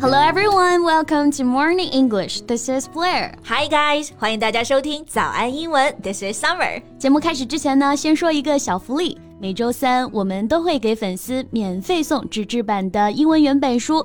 Hello everyone, welcome to Morning English. This is Blair. Hi guys，欢迎大家收听早安英文。This is Summer。节目开始之前呢，先说一个小福利。每周三我们都会给粉丝免费送纸质版的英文原版书。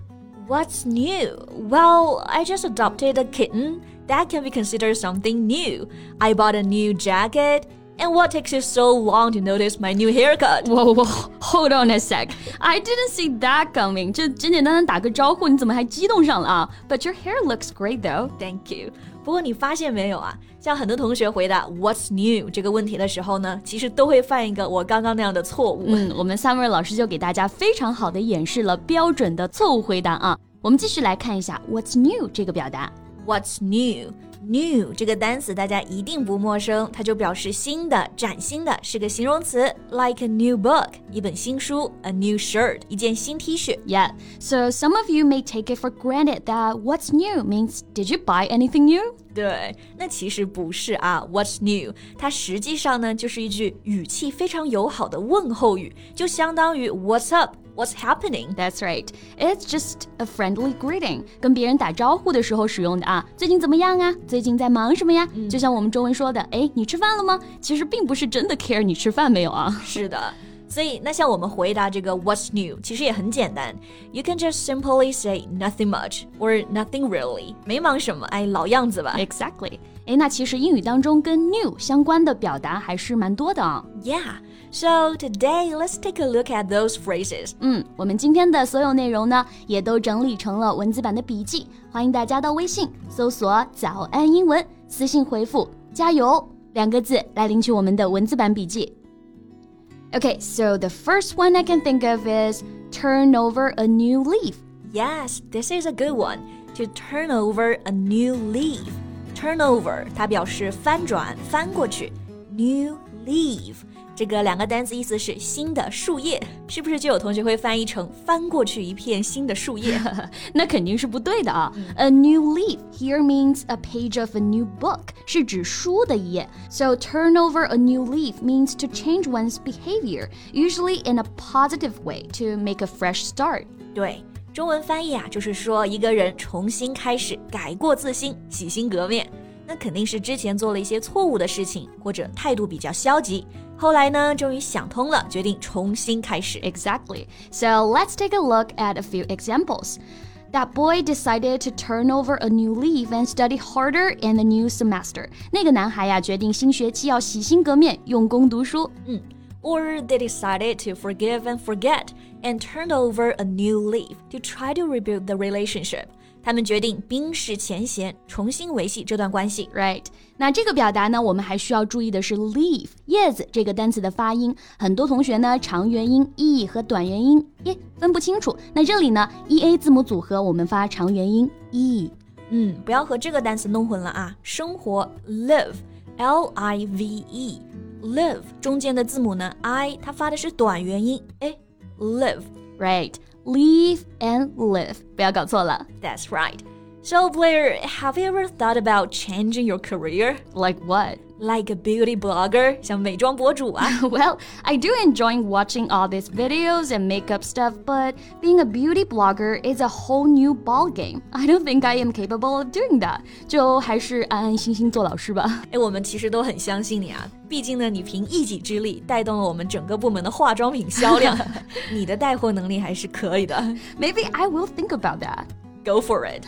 What's new? Well, I just adopted a kitten. That can be considered something new. I bought a new jacket. And what takes you so long to notice my new haircut? Whoa, whoa, hold on a sec. I didn't see that coming. 就简简单单打个招呼，你怎么还激动上了啊？But your hair looks great though. Thank you. 不过你发现没有啊？像很多同学回答 "What's new" 这个问题的时候呢，其实都会犯一个我刚刚那样的错误。嗯，我们 Summer 老师就给大家非常好的演示了标准的错误回答啊。我们继续来看一下 "What's new" 这个表达。What's new? New 这个单词大家一定不陌生，它就表示新的、崭新的，是个形容词，like a new book 一本新书，a new shirt 一件新 T 恤。Yeah, so some of you may take it for granted that what's new means did you buy anything new? 对，那其实不是啊，What's new？它实际上呢就是一句语气非常友好的问候语，就相当于 What's up？What's happening? That's right. It's just a friendly greeting. 跟别人打招呼的时候使用的啊。最近怎么样啊？最近在忙什么呀？就像我们中文说的，哎，你吃饭了吗？其实并不是真的 care 你吃饭没有啊。是的。所以，那像我们回答这个 What's new，其实也很简单。You can just simply say nothing much or nothing really，没忙什么，哎，老样子吧。Exactly。哎，那其实英语当中跟 new 相关的表达还是蛮多的啊。Yeah。 So today, let's take a look at those phrases. 嗯，我们今天的所有内容呢，也都整理成了文字版的笔记，欢迎大家到微信搜索“早安英文”，私信回复“加油”两个字来领取我们的文字版笔记。Okay, so the first one I can think of is turn over a new leaf. Yes, this is a good one. To turn over a new leaf. Turn over 它表示翻转、翻过去。New leaf 这个两个单词意思是新的树叶，是不是就有同学会翻译成翻过去一片新的树叶？那肯定是不对的啊。A new leaf here means a page of a new book，是指书的一页。So turn over a new leaf means to change one's behavior, usually in a positive way to make a fresh start. 对，中文翻译啊，就是说一个人重新开始，改过自新，洗心革面。 那肯定是之前做了一些错误的事情，或者态度比较消极。后来呢，终于想通了，决定重新开始。Exactly. So let's take a look at a few examples. That boy decided to turn over a new leaf and study harder in the new semester. 那个男孩呀，决定新学期要洗心革面，用功读书。嗯。Or they decided to forgive and forget and turned over a new leaf to try to rebuild the relationship. 他们决定冰释前嫌，重新维系这段关系。Right？那这个表达呢，我们还需要注意的是 leave 叶子这个单词的发音。很多同学呢，长元音 e 和短元音 e 分不清楚。那这里呢，e a 字母组合，我们发长元音 e。嗯，不要和这个单词弄混了啊。生活 live，l i v e，live 中间的字母呢 i，它发的是短元音 a。Live，right？leave and live，不要搞错了。That's right. So Blair, have you ever thought about changing your career? Like what? Like a beauty blogger, 像美妆博主啊。well, I do enjoy watching all these videos and makeup stuff, but being a beauty blogger is a whole new ball game. I don't think I am capable of doing that. 就还是安安心心做老师吧。哎，我们其实都很相信你啊，毕竟呢，你凭一己之力带动了我们整个部门的化妆品销量，你的带货能力还是可以的。Maybe I will think about that. Go for it！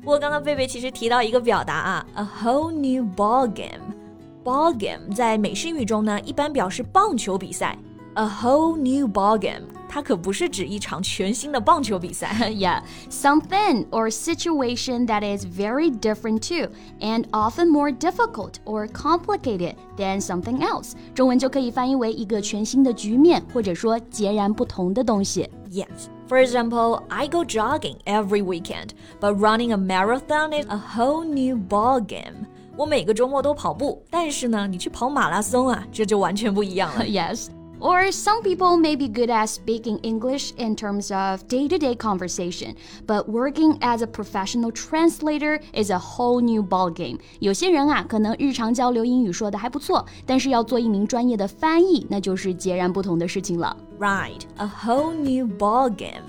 不过刚刚贝贝其实提到一个表达啊，a whole new ball game。ball game 在美式语中呢，一般表示棒球比赛。A whole new ball game，它可不是指一场全新的棒球比赛。yeah, something or situation that is very different too, and often more difficult or complicated than something else。中文就可以翻译为一个全新的局面，或者说截然不同的东西。Yes. For example, I go jogging every weekend, but running a marathon is a whole new ball game. 我每个周末都跑步，但是呢，你去跑马拉松啊，这就完全不一样了。yes. Or some people may be good at speaking English in terms of day to day conversation, but working as a professional translator is a whole new ballgame. 有些人啊，可能日常交流英语说的还不错，但是要做一名专业的翻译，那就是截然不同的事情了。Right, a whole new ballgame.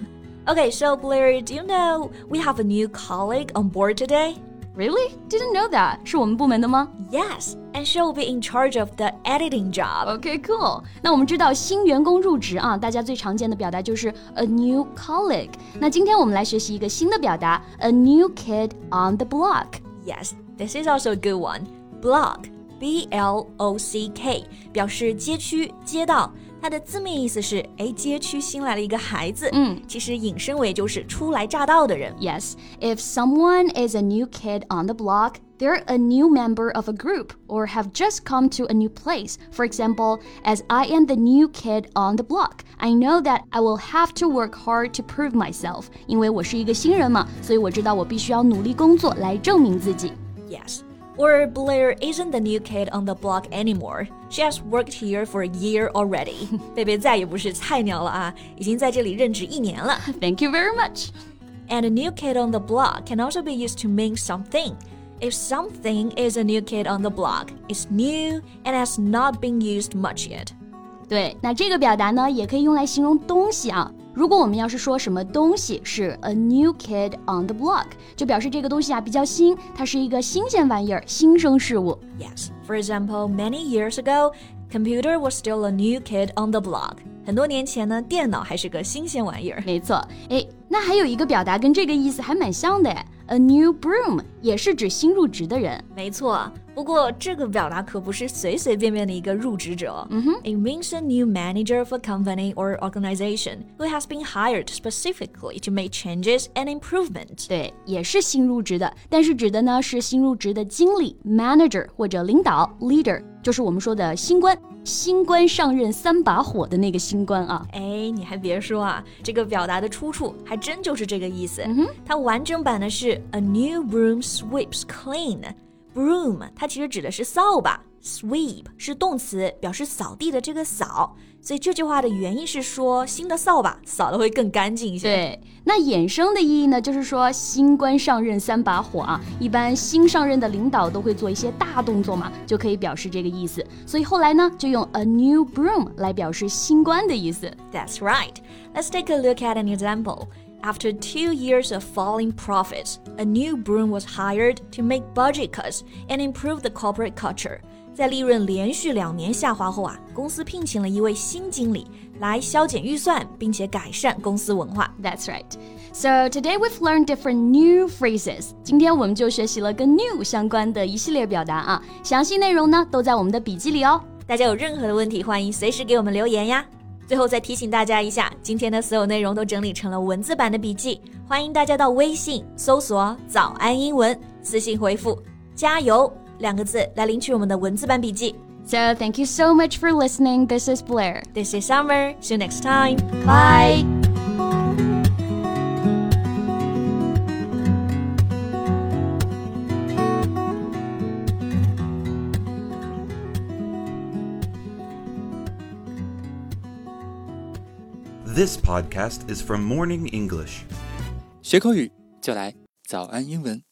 Okay, so Blair, do you know we have a new colleague on board today? Really? Didn't know that. 是我们部门的吗？Yes, and she will be in charge of the editing job. Okay, cool. 那我们知道新员工入职啊，大家最常见的表达就是 a new colleague。那今天我们来学习一个新的表达，a new kid on the block. Yes, this is also a good one. Block, B L O C K，表示街区、街道。 它的字面意思是，哎，街区新来了一个孩子。嗯，其实引申为就是初来乍到的人。Yes, if someone is a new kid on the block, they're a new member of a group or have just come to a new place. For example, as I am the new kid on the block, I know that I will have to work hard to prove myself. 因为我是一个新人嘛，所以我知道我必须要努力工作来证明自己。Yes. Or Blair isn't the new kid on the block anymore. She has worked here for a year already. 贝贝再也不是菜鸟了啊，已经在这里任职一年了。Thank you very much. And a new kid on the block can also be used to mean something. If something is a new kid on the block, it's new and has not been used much yet. 对，那这个表达呢，也可以用来形容东西啊。 如果我们要是说什么东西是 a new kid on the block，就表示这个东西啊比较新，它是一个新鲜玩意儿、新生事物。Yes, for example, many years ago, computer was still a new kid on the block. 很多年前呢，电脑还是个新鲜玩意儿。没错，哎，那还有一个表达跟这个意思还蛮像的哎，a new broom 也是指新入职的人。没错。不过这个表达可不是随随便便的一个入职者。嗯哼，It means a new manager of a company or organization who has been hired specifically to make changes and improvement。对，也是新入职的，但是指的呢是新入职的经理 manager 或者领导 leader，就是我们说的新官。新官上任三把火的那个新官啊！哎，你还别说啊，这个表达的出处还真就是这个意思。嗯哼，它完整版的是 A new broom sweeps clean。Broom，它其实指的是扫把，sweep 是动词，表示扫地的这个扫。所以这句话的原意是说，新的扫把扫的会更干净一些。对，那衍生的意义呢，就是说新官上任三把火啊，一般新上任的领导都会做一些大动作嘛，就可以表示这个意思。所以后来呢，就用 a new broom 来表示新官的意思。That's right. Let's take a look at an example. After two years of falling profits, a new broom was hired to make budget cuts and improve the corporate culture. 在利润连续两年下滑后啊，公司聘请了一位新经理来削减预算，并且改善公司文化。That's right. So today we've learned different new phrases. 今天我们就学习了跟 new 相关的一系列表达啊，详细内容呢都在我们的笔记里哦。大家有任何的问题，欢迎随时给我们留言呀。 最后再提醒大家一下，今天的所有内容都整理成了文字版的笔记，欢迎大家到微信搜索“早安英文”，私信回复“加油”两个字来领取我们的文字版笔记。So thank you so much for listening. This is Blair. This is Summer. See you next time. Bye. This podcast is from Morning English. 学口语就来早安英文。